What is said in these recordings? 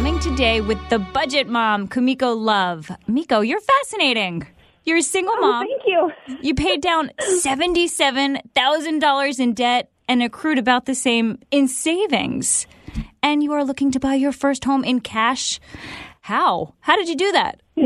Momming today with the budget mom, Kumiko Love. Miko, you're fascinating. You're a single oh, mom. Thank you. You paid down $77,000 in debt and accrued about the same in savings. And you are looking to buy your first home in cash. How? How did you do that?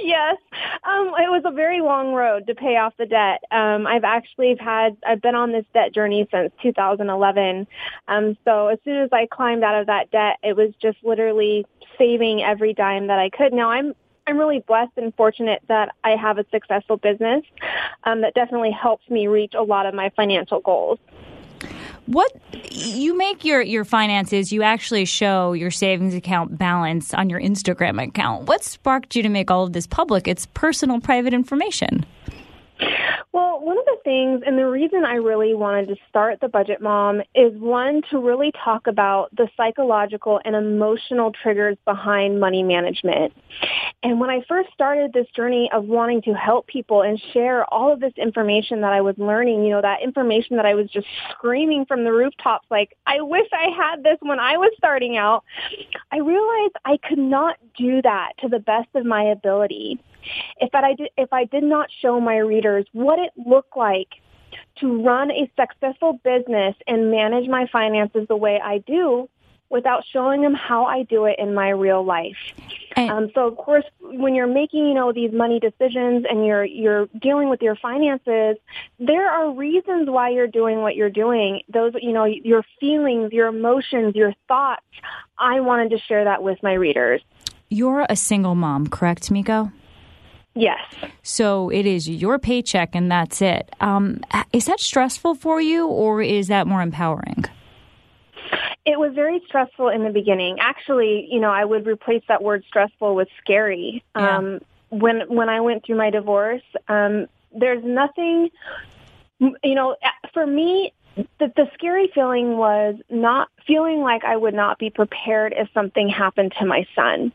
yes. Um, it was a very long road to pay off the debt. Um, I've actually had, I've been on this debt journey since 2011. Um, so as soon as I climbed out of that debt, it was just literally saving every dime that I could. Now I'm, I'm really blessed and fortunate that I have a successful business um, that definitely helps me reach a lot of my financial goals. What you make your your finances, you actually show your savings account balance on your Instagram account. What sparked you to make all of this public? It's personal private information. Well, one of the things, and the reason I really wanted to start the Budget Mom is one, to really talk about the psychological and emotional triggers behind money management. And when I first started this journey of wanting to help people and share all of this information that I was learning, you know, that information that I was just screaming from the rooftops, like, I wish I had this when I was starting out, I realized I could not do that to the best of my ability if I did, if I did not show my readers what it looked like to run a successful business and manage my finances the way I do without showing them how I do it in my real life. Um, so of course, when you're making, you know, these money decisions and you're, you're dealing with your finances, there are reasons why you're doing what you're doing. Those, you know, your feelings, your emotions, your thoughts. I wanted to share that with my readers. You're a single mom, correct, Miko? Yes. So it is your paycheck and that's it. Um, is that stressful for you or is that more empowering? It was very stressful in the beginning. Actually, you know, I would replace that word stressful with scary. Yeah. Um, when when I went through my divorce, um, there's nothing, you know, for me, the, the scary feeling was not feeling like I would not be prepared if something happened to my son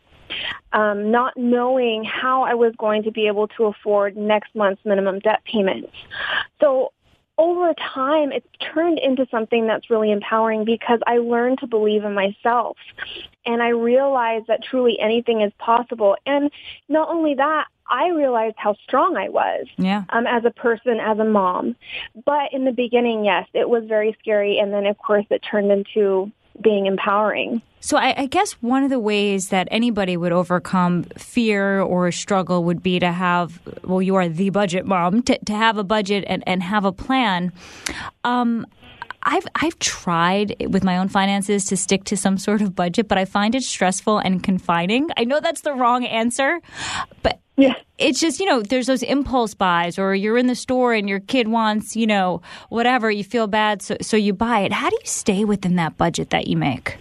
um, not knowing how I was going to be able to afford next month's minimum debt payments. So over time, it's turned into something that's really empowering because I learned to believe in myself. And I realized that truly anything is possible. And not only that, I realized how strong I was yeah. um, as a person, as a mom. But in the beginning, yes, it was very scary. And then, of course, it turned into being empowering. So I, I, guess one of the ways that anybody would overcome fear or struggle would be to have, well, you are the budget mom, to, to have a budget and, and have a plan. Um, I've I've tried with my own finances to stick to some sort of budget, but I find it stressful and confining. I know that's the wrong answer, but yeah. it's just you know there's those impulse buys, or you're in the store and your kid wants you know whatever, you feel bad, so so you buy it. How do you stay within that budget that you make?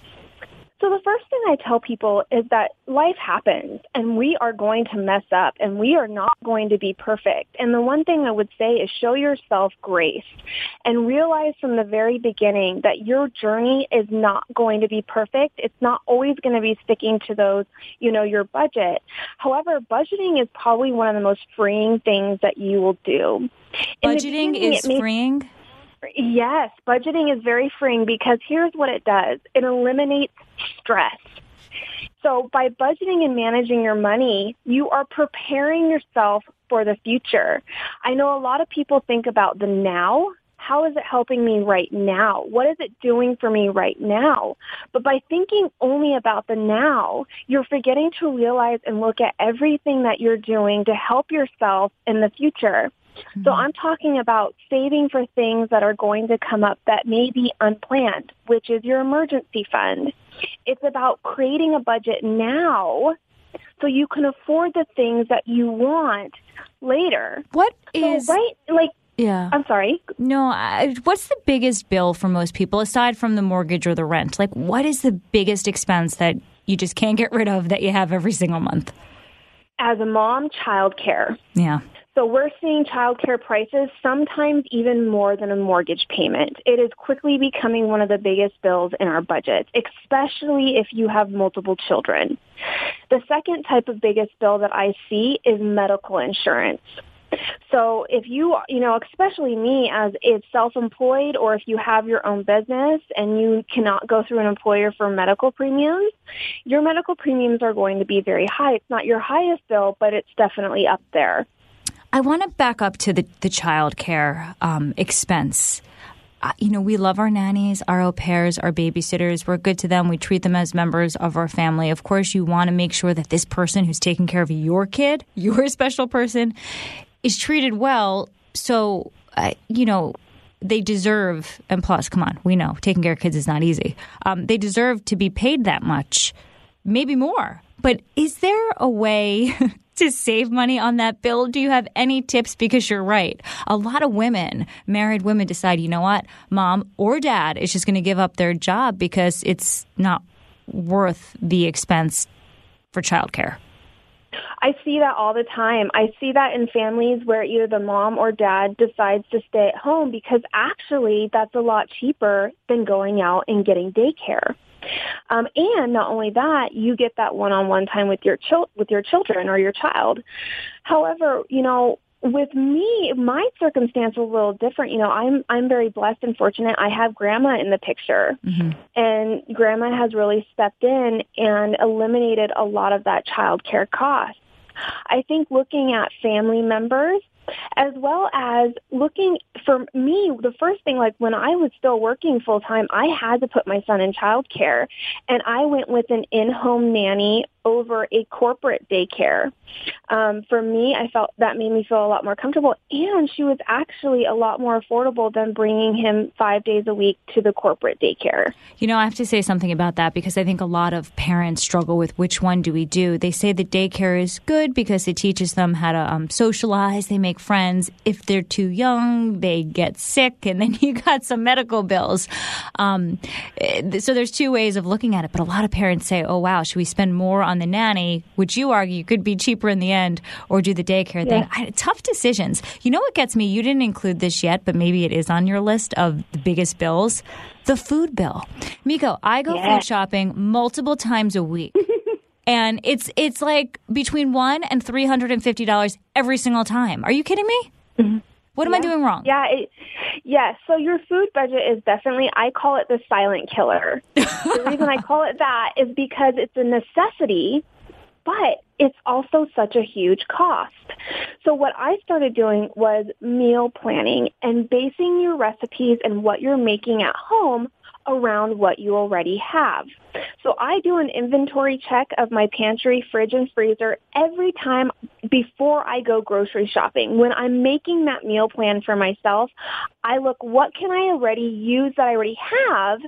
So the first thing I tell people is that life happens and we are going to mess up and we are not going to be perfect. And the one thing I would say is show yourself grace and realize from the very beginning that your journey is not going to be perfect. It's not always going to be sticking to those, you know, your budget. However, budgeting is probably one of the most freeing things that you will do. In budgeting is may- freeing? Yes, budgeting is very freeing because here's what it does. It eliminates stress. So by budgeting and managing your money, you are preparing yourself for the future. I know a lot of people think about the now. How is it helping me right now? What is it doing for me right now? But by thinking only about the now, you're forgetting to realize and look at everything that you're doing to help yourself in the future. Mm-hmm. So I'm talking about saving for things that are going to come up that may be unplanned, which is your emergency fund. It's about creating a budget now so you can afford the things that you want later. What is so, right? Like yeah. I'm sorry. No, I, what's the biggest bill for most people aside from the mortgage or the rent? Like, what is the biggest expense that you just can't get rid of that you have every single month? As a mom, childcare. Yeah. So we're seeing childcare prices sometimes even more than a mortgage payment. It is quickly becoming one of the biggest bills in our budget, especially if you have multiple children. The second type of biggest bill that I see is medical insurance. So if you, you know, especially me as is self-employed or if you have your own business and you cannot go through an employer for medical premiums, your medical premiums are going to be very high. It's not your highest bill, but it's definitely up there. I want to back up to the, the child care um, expense. Uh, you know, we love our nannies, our au pairs, our babysitters. We're good to them. We treat them as members of our family. Of course, you want to make sure that this person who's taking care of your kid, your special person, is treated well. So, uh, you know, they deserve, and plus, come on, we know taking care of kids is not easy. Um, they deserve to be paid that much, maybe more. But is there a way to save money on that bill? Do you have any tips? Because you're right. A lot of women, married women, decide, you know what, mom or dad is just going to give up their job because it's not worth the expense for childcare. I see that all the time. I see that in families where either the mom or dad decides to stay at home because actually that's a lot cheaper than going out and getting daycare. Um, and not only that, you get that one-on-one time with your chil- with your children or your child. However, you know, with me, my circumstance was a little different. You know, I'm I'm very blessed and fortunate. I have grandma in the picture, mm-hmm. and grandma has really stepped in and eliminated a lot of that child care cost. I think looking at family members as well as looking for me the first thing like when i was still working full time i had to put my son in childcare and i went with an in-home nanny over a corporate daycare. Um, for me, I felt that made me feel a lot more comfortable, and she was actually a lot more affordable than bringing him five days a week to the corporate daycare. You know, I have to say something about that because I think a lot of parents struggle with which one do we do. They say the daycare is good because it teaches them how to um, socialize, they make friends. If they're too young, they get sick, and then you got some medical bills. Um, eh, so there's two ways of looking at it, but a lot of parents say, "Oh wow, should we spend more on?" the nanny, which you argue could be cheaper in the end, or do the daycare thing. I, tough decisions. You know what gets me? You didn't include this yet, but maybe it is on your list of the biggest bills. The food bill. Miko, I go food shopping multiple times a week. And it's it's like between one and three hundred and fifty dollars every single time. Are you kidding me? Mm-hmm. What am yeah. I doing wrong? Yeah, it, yeah. So your food budget is definitely. I call it the silent killer. the reason I call it that is because it's a necessity, but it's also such a huge cost. So what I started doing was meal planning and basing your recipes and what you're making at home around what you already have. So I do an inventory check of my pantry, fridge, and freezer every time before I go grocery shopping. When I'm making that meal plan for myself, I look, what can I already use that I already have?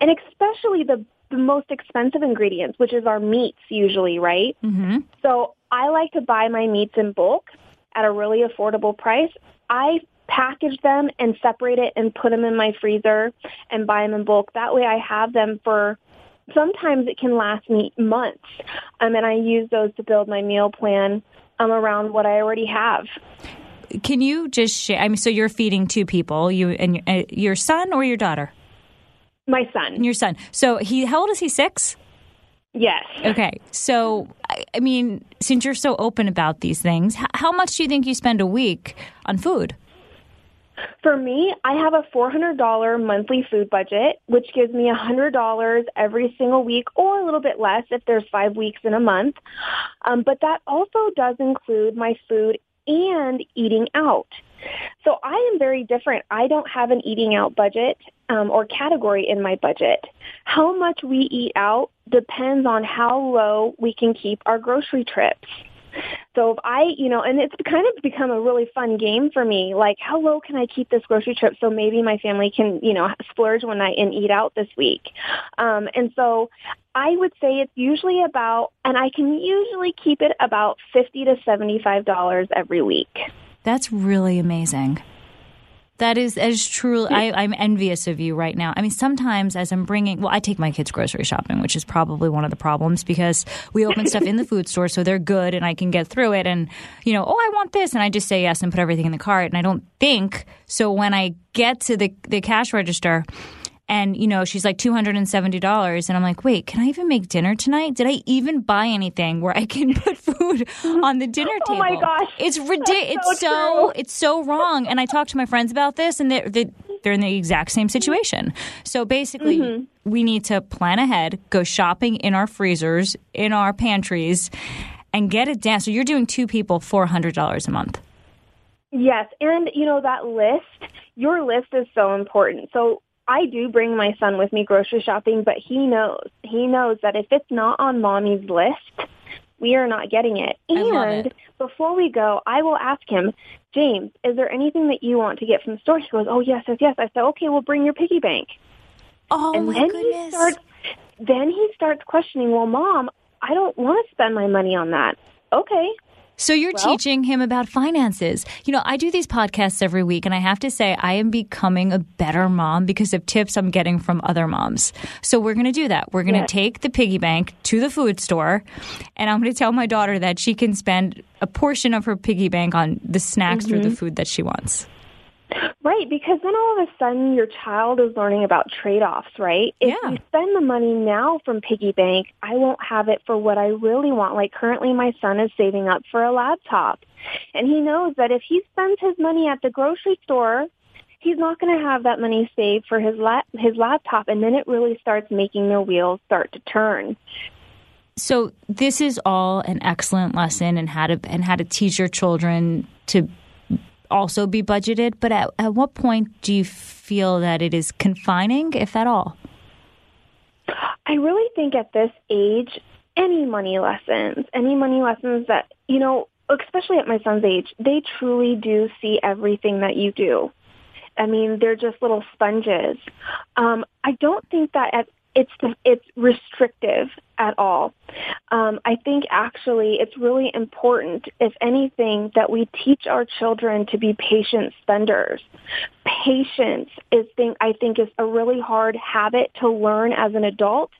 And especially the the most expensive ingredients, which is our meats usually, right? Mm-hmm. So I like to buy my meats in bulk at a really affordable price. I package them and separate it and put them in my freezer and buy them in bulk. That way I have them for sometimes it can last me months. Um, and I use those to build my meal plan um, around what I already have. Can you just share? I mean, so you're feeding two people, you and your, uh, your son or your daughter? My son. Your son. So he, how old is he? Six. Yes. Okay. So, I mean, since you're so open about these things, how much do you think you spend a week on food? For me, I have a $400 monthly food budget, which gives me $100 every single week or a little bit less if there's five weeks in a month. Um, but that also does include my food and eating out. So I am very different. I don't have an eating out budget um, or category in my budget. How much we eat out depends on how low we can keep our grocery trips. So if I, you know, and it's kind of become a really fun game for me. Like, how low can I keep this grocery trip so maybe my family can, you know, splurge one night and eat out this week? Um, and so I would say it's usually about, and I can usually keep it about fifty to seventy-five dollars every week. That's really amazing. That is as true. I, I'm envious of you right now. I mean, sometimes as I'm bringing, well, I take my kids grocery shopping, which is probably one of the problems because we open stuff in the food store so they're good and I can get through it. And, you know, oh, I want this. And I just say yes and put everything in the cart. And I don't think. So when I get to the, the cash register, and you know she's like $270 and i'm like wait can i even make dinner tonight? Did i even buy anything where i can put food on the dinner table oh my gosh. It's ridiculous it's so, it's so wrong. And i talked to my friends about this and they're, they're in the exact same situation. So basically mm-hmm. we need to plan ahead go shopping in our freezers in our pantries and get it down. So you're doing two people $400 a month. Yes, and you know that list, your list is so important. So I do bring my son with me grocery shopping, but he knows. He knows that if it's not on mommy's list, we are not getting it. And it. before we go, I will ask him, James, is there anything that you want to get from the store? He goes, Oh yes, yes, yes. I said, Okay, well bring your piggy bank. Oh and my then goodness. He starts, then he starts questioning, Well, mom, I don't want to spend my money on that. Okay. So you're well, teaching him about finances. You know, I do these podcasts every week, and I have to say, I am becoming a better mom because of tips I'm getting from other moms. So we're going to do that. We're going to take the piggy bank to the food store, and I'm going to tell my daughter that she can spend a portion of her piggy bank on the snacks mm-hmm. or the food that she wants. Right, because then all of a sudden your child is learning about trade-offs, right? If yeah. you spend the money now from piggy bank, I won't have it for what I really want. Like currently my son is saving up for a laptop. And he knows that if he spends his money at the grocery store, he's not going to have that money saved for his la- his laptop and then it really starts making their wheels start to turn. So this is all an excellent lesson and how to and how to teach your children to also be budgeted, but at, at what point do you feel that it is confining, if at all? I really think at this age, any money lessons, any money lessons that, you know, especially at my son's age, they truly do see everything that you do. I mean, they're just little sponges. Um, I don't think that at it's it's restrictive at all. Um, I think actually it's really important, if anything, that we teach our children to be patient spenders. Patience is thing I think is a really hard habit to learn as an adult.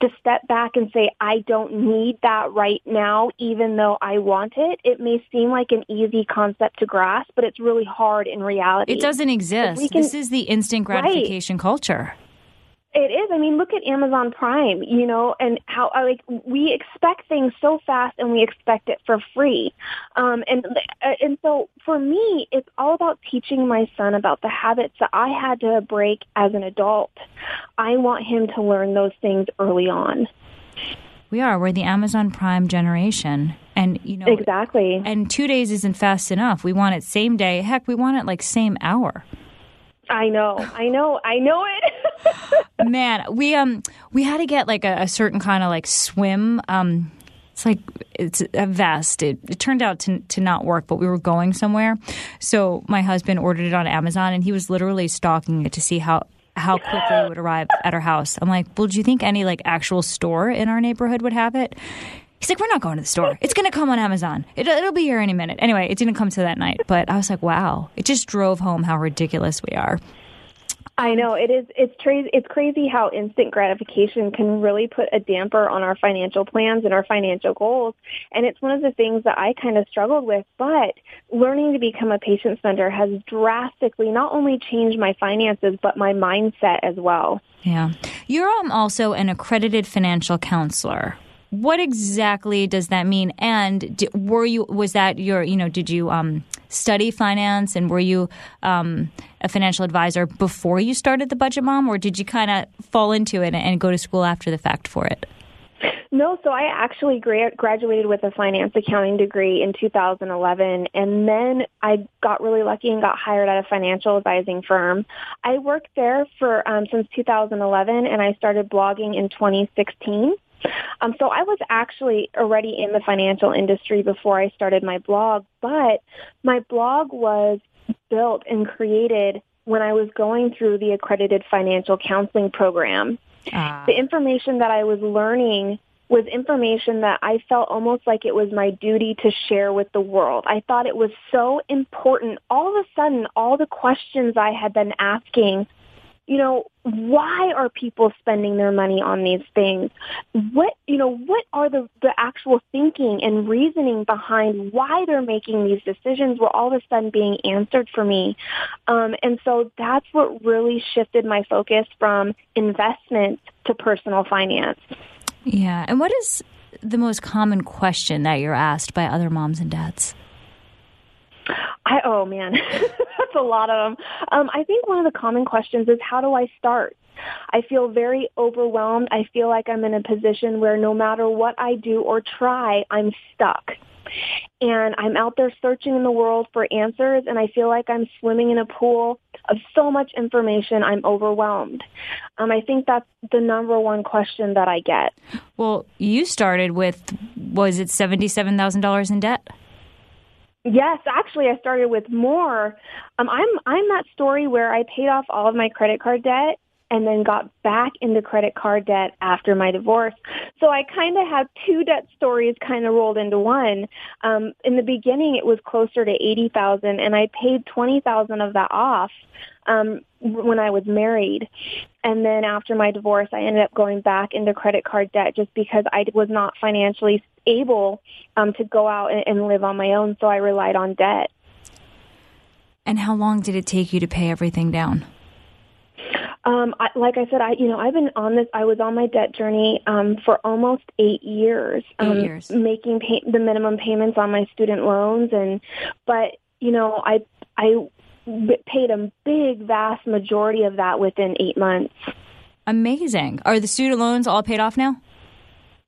To step back and say, I don't need that right now, even though I want it. It may seem like an easy concept to grasp, but it's really hard in reality. It doesn't exist. Can, this is the instant gratification right. culture. It is. I mean, look at Amazon Prime, you know, and how like we expect things so fast and we expect it for free. Um, and uh, and so for me, it's all about teaching my son about the habits that I had to break as an adult. I want him to learn those things early on. We are. We're the Amazon Prime generation. And you know Exactly. And 2 days isn't fast enough. We want it same day. Heck, we want it like same hour. I know, I know, I know it. Man, we um we had to get like a, a certain kind of like swim. Um, it's like it's a vest. It, it turned out to to not work, but we were going somewhere, so my husband ordered it on Amazon, and he was literally stalking it to see how how quickly it would arrive at our house. I'm like, well, do you think any like actual store in our neighborhood would have it? He's like, we're not going to the store. It's going to come on Amazon. It, will be here any minute. Anyway, it didn't come to that night, but I was like, wow. It just drove home how ridiculous we are. I know it is. It's crazy. It's crazy how instant gratification can really put a damper on our financial plans and our financial goals. And it's one of the things that I kind of struggled with. But learning to become a patient spender has drastically not only changed my finances, but my mindset as well. Yeah, you're um, also an accredited financial counselor. What exactly does that mean? And were you was that your you know did you um, study finance and were you um, a financial advisor before you started the Budget Mom, or did you kind of fall into it and go to school after the fact for it? No, so I actually gra- graduated with a finance accounting degree in 2011, and then I got really lucky and got hired at a financial advising firm. I worked there for um, since 2011, and I started blogging in 2016. Um, so I was actually already in the financial industry before I started my blog, but my blog was built and created when I was going through the accredited financial counseling program. Ah. The information that I was learning was information that I felt almost like it was my duty to share with the world. I thought it was so important. All of a sudden, all the questions I had been asking you know, why are people spending their money on these things? What, you know, what are the, the actual thinking and reasoning behind why they're making these decisions were all of a sudden being answered for me. Um, and so that's what really shifted my focus from investment to personal finance. Yeah. And what is the most common question that you're asked by other moms and dads? I oh man, that's a lot of them. Um, I think one of the common questions is how do I start? I feel very overwhelmed. I feel like I'm in a position where no matter what I do or try, I'm stuck. And I'm out there searching in the world for answers and I feel like I'm swimming in a pool of so much information, I'm overwhelmed. Um, I think that's the number one question that I get. Well, you started with, was it $77,000 in debt? Yes, actually, I started with more. Um, I'm I'm that story where I paid off all of my credit card debt and then got back into credit card debt after my divorce. So I kind of have two debt stories kind of rolled into one. Um, in the beginning, it was closer to eighty thousand, and I paid twenty thousand of that off um, when I was married. And then after my divorce, I ended up going back into credit card debt just because I was not financially able um, to go out and, and live on my own. So I relied on debt. And how long did it take you to pay everything down? Um, I, like I said, I you know I've been on this. I was on my debt journey um, for almost eight years, eight um, years. making pay, the minimum payments on my student loans, and but you know I I paid a big, vast majority of that within eight months. Amazing. Are the student loans all paid off now?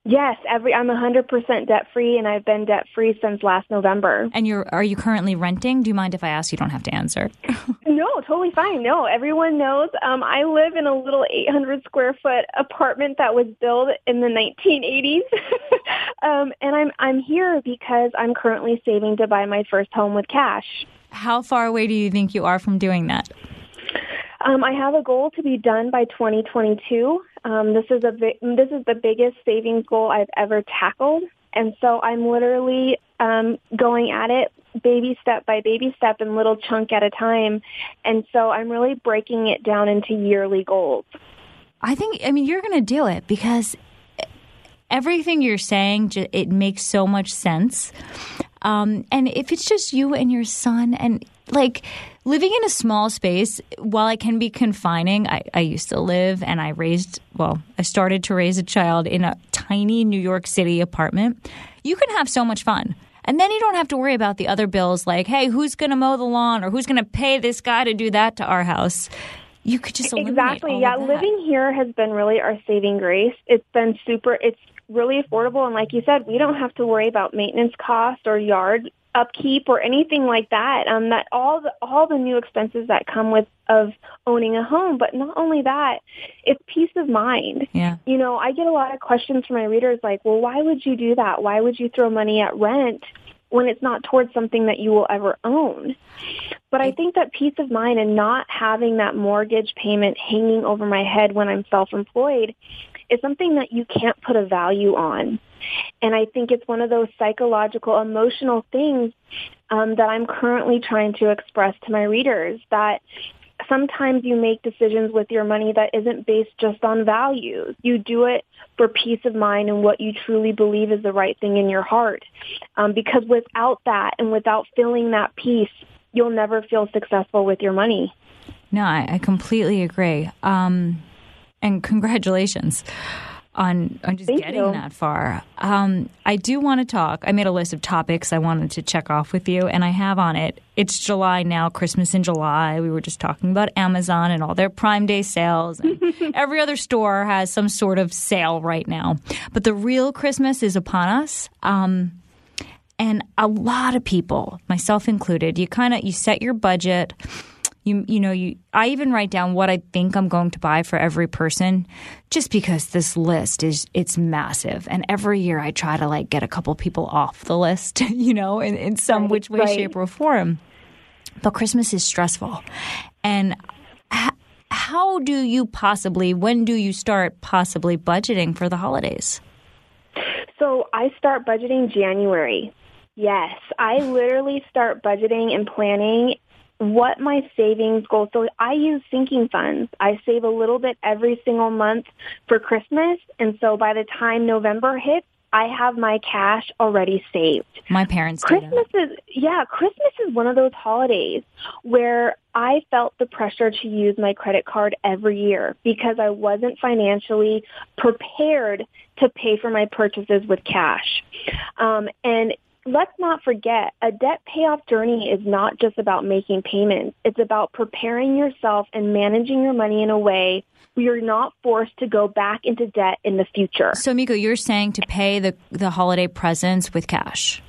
Yes, every I'm 100% debt free and I've been debt free since last November. And you're are you currently renting? Do you mind if I ask? You don't have to answer. no, totally fine. No, everyone knows um I live in a little 800 square foot apartment that was built in the 1980s. um and I'm I'm here because I'm currently saving to buy my first home with cash. How far away do you think you are from doing that? Um, I have a goal to be done by 2022. Um, this is a this is the biggest savings goal I've ever tackled, and so I'm literally um, going at it baby step by baby step and little chunk at a time. And so I'm really breaking it down into yearly goals. I think I mean you're going to do it because everything you're saying it makes so much sense. Um, and if it's just you and your son, and like living in a small space, while it can be confining, I, I used to live and I raised, well, I started to raise a child in a tiny New York City apartment. You can have so much fun. And then you don't have to worry about the other bills like, hey, who's going to mow the lawn or who's going to pay this guy to do that to our house? You could just exactly. yeah, living here has been really our saving grace. It's been super. It's really affordable, and like you said, we don't have to worry about maintenance costs or yard upkeep or anything like that. Um, that all the all the new expenses that come with of owning a home. But not only that, it's peace of mind. Yeah. You know, I get a lot of questions from my readers like, well, why would you do that? Why would you throw money at rent? when it's not towards something that you will ever own. But I think that peace of mind and not having that mortgage payment hanging over my head when I'm self-employed is something that you can't put a value on. And I think it's one of those psychological, emotional things um, that I'm currently trying to express to my readers that sometimes you make decisions with your money that isn't based just on values. You do it for peace of mind and what you truly believe is the right thing in your heart. Um, because without that and without feeling that peace, you'll never feel successful with your money. No, I, I completely agree. Um, and congratulations on on just Thank getting you. that far. Um, I do want to talk. I made a list of topics I wanted to check off with you, and I have on it. It's July now, Christmas in July. We were just talking about Amazon and all their Prime Day sales. every other store has some sort of sale right now, but the real Christmas is upon us. Um, and a lot of people, myself included, you kind of you set your budget you you know you I even write down what I think I'm going to buy for every person just because this list is it's massive and every year I try to like get a couple people off the list you know in, in some right, which way right. shape or form but Christmas is stressful and how do you possibly, when do you start possibly budgeting for the holidays? So I start budgeting January. Yes, I literally start budgeting and planning what my savings goal. So I use sinking funds. I save a little bit every single month for Christmas. And so by the time November hits, I have my cash already saved. My parents Christmas is yeah, Christmas is one of those holidays where I felt the pressure to use my credit card every year because I wasn't financially prepared to pay for my purchases with cash. Um, and let's not forget, a debt payoff journey is not just about making payments. It's about preparing yourself and managing your money in a way where you're not forced to go back into debt in the future. So, Miko, you're saying to pay the, the holiday presents with cash?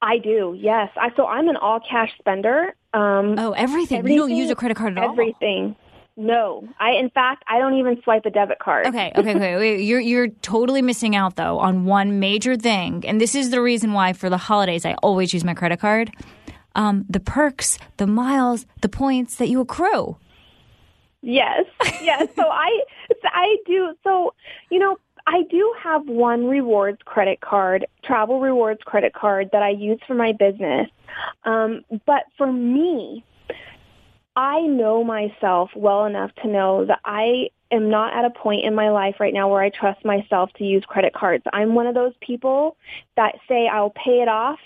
I do, yes. I, so I'm an all cash spender. Um, oh, everything. everything. You don't use a credit card at everything. all? Everything. No, I in fact I don't even swipe a debit card. Okay, okay, okay. Wait, you're you're totally missing out though on one major thing, and this is the reason why for the holidays I always use my credit card. Um, the perks, the miles, the points that you accrue. Yes, yes. so I I do. So you know I do have one rewards credit card, travel rewards credit card that I use for my business. Um, but for me, I know myself well enough to know that I am not at a point in my life right now where I trust myself to use credit cards. I'm one of those people that say I'll pay it off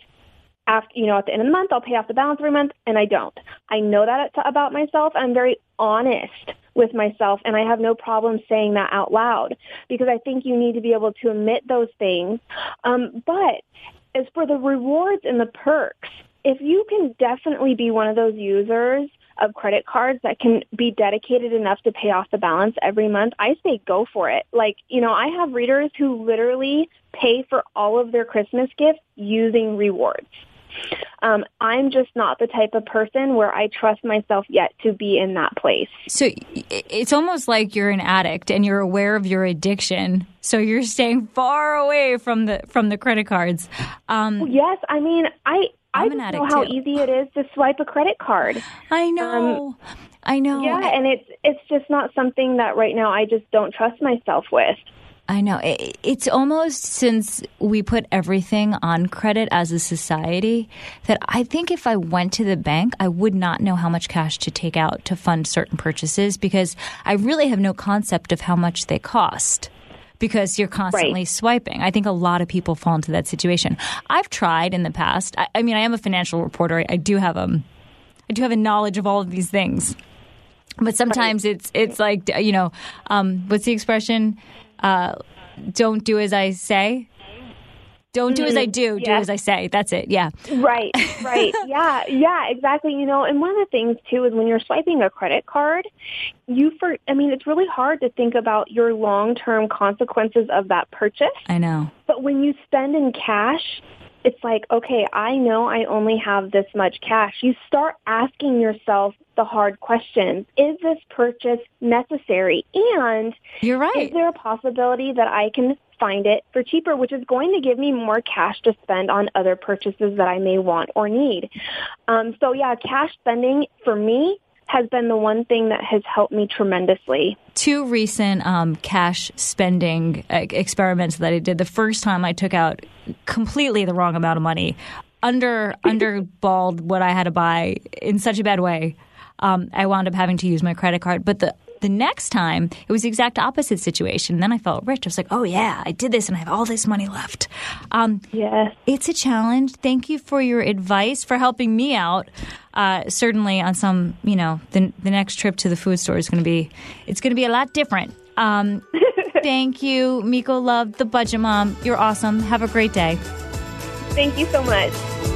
after, you know, at the end of the month, I'll pay off the balance every month, and I don't. I know that about myself. I'm very honest with myself, and I have no problem saying that out loud because I think you need to be able to admit those things. Um, but as for the rewards and the perks, if you can definitely be one of those users of credit cards that can be dedicated enough to pay off the balance every month, I say go for it. Like, you know, I have readers who literally pay for all of their Christmas gifts using rewards. Um, I'm just not the type of person where I trust myself yet to be in that place. So it's almost like you're an addict and you're aware of your addiction. So you're staying far away from the from the credit cards. Um, yes, I mean I I'm I just know how too. easy it is to swipe a credit card. I know. Um, I know. Yeah, and it's it's just not something that right now I just don't trust myself with. I know. It's almost since we put everything on credit as a society that I think if I went to the bank, I would not know how much cash to take out to fund certain purchases because I really have no concept of how much they cost because you're constantly right. swiping. I think a lot of people fall into that situation. I've tried in the past. I, I mean, I am a financial reporter. I, I do have a, um, do have a knowledge of all of these things. But sometimes right. it's it's like you know, um, what's the expression? Uh, don't do as I say. Don't do as I mm-hmm. do, do as I say. That's it. Yeah. Right, right. yeah, yeah, exactly. You know, and one of the things too is when you're swiping a credit card, you for I mean, it's really hard to think about your long-term consequences of that purchase. I know. But when you spend in cash, it's like, okay, I know I only have this much cash. You start asking yourself the hard questions. Is this purchase necessary? And you're right. Is there a possibility that I can find it for cheaper, which is going to give me more cash to spend on other purchases that I may want or need? Um, so yeah, cash spending for me has been the one thing that has helped me tremendously. Two recent um, cash spending uh, experiments that I did. The first time I took out completely the wrong amount of money, under underballed what I had to buy in such a bad way. Um, I wound up having to use my credit card. But the the next time, it was the exact opposite situation. Then I felt rich. I was like, oh, yeah, I did this and I have all this money left. Um, yes. It's a challenge. Thank you for your advice, for helping me out. Uh, certainly on some, you know, the, the next trip to the food store is going to be, it's going to be a lot different. Um, thank you, Miko Love, the Budget Mom. You're awesome. Have a great day. Thank you so much.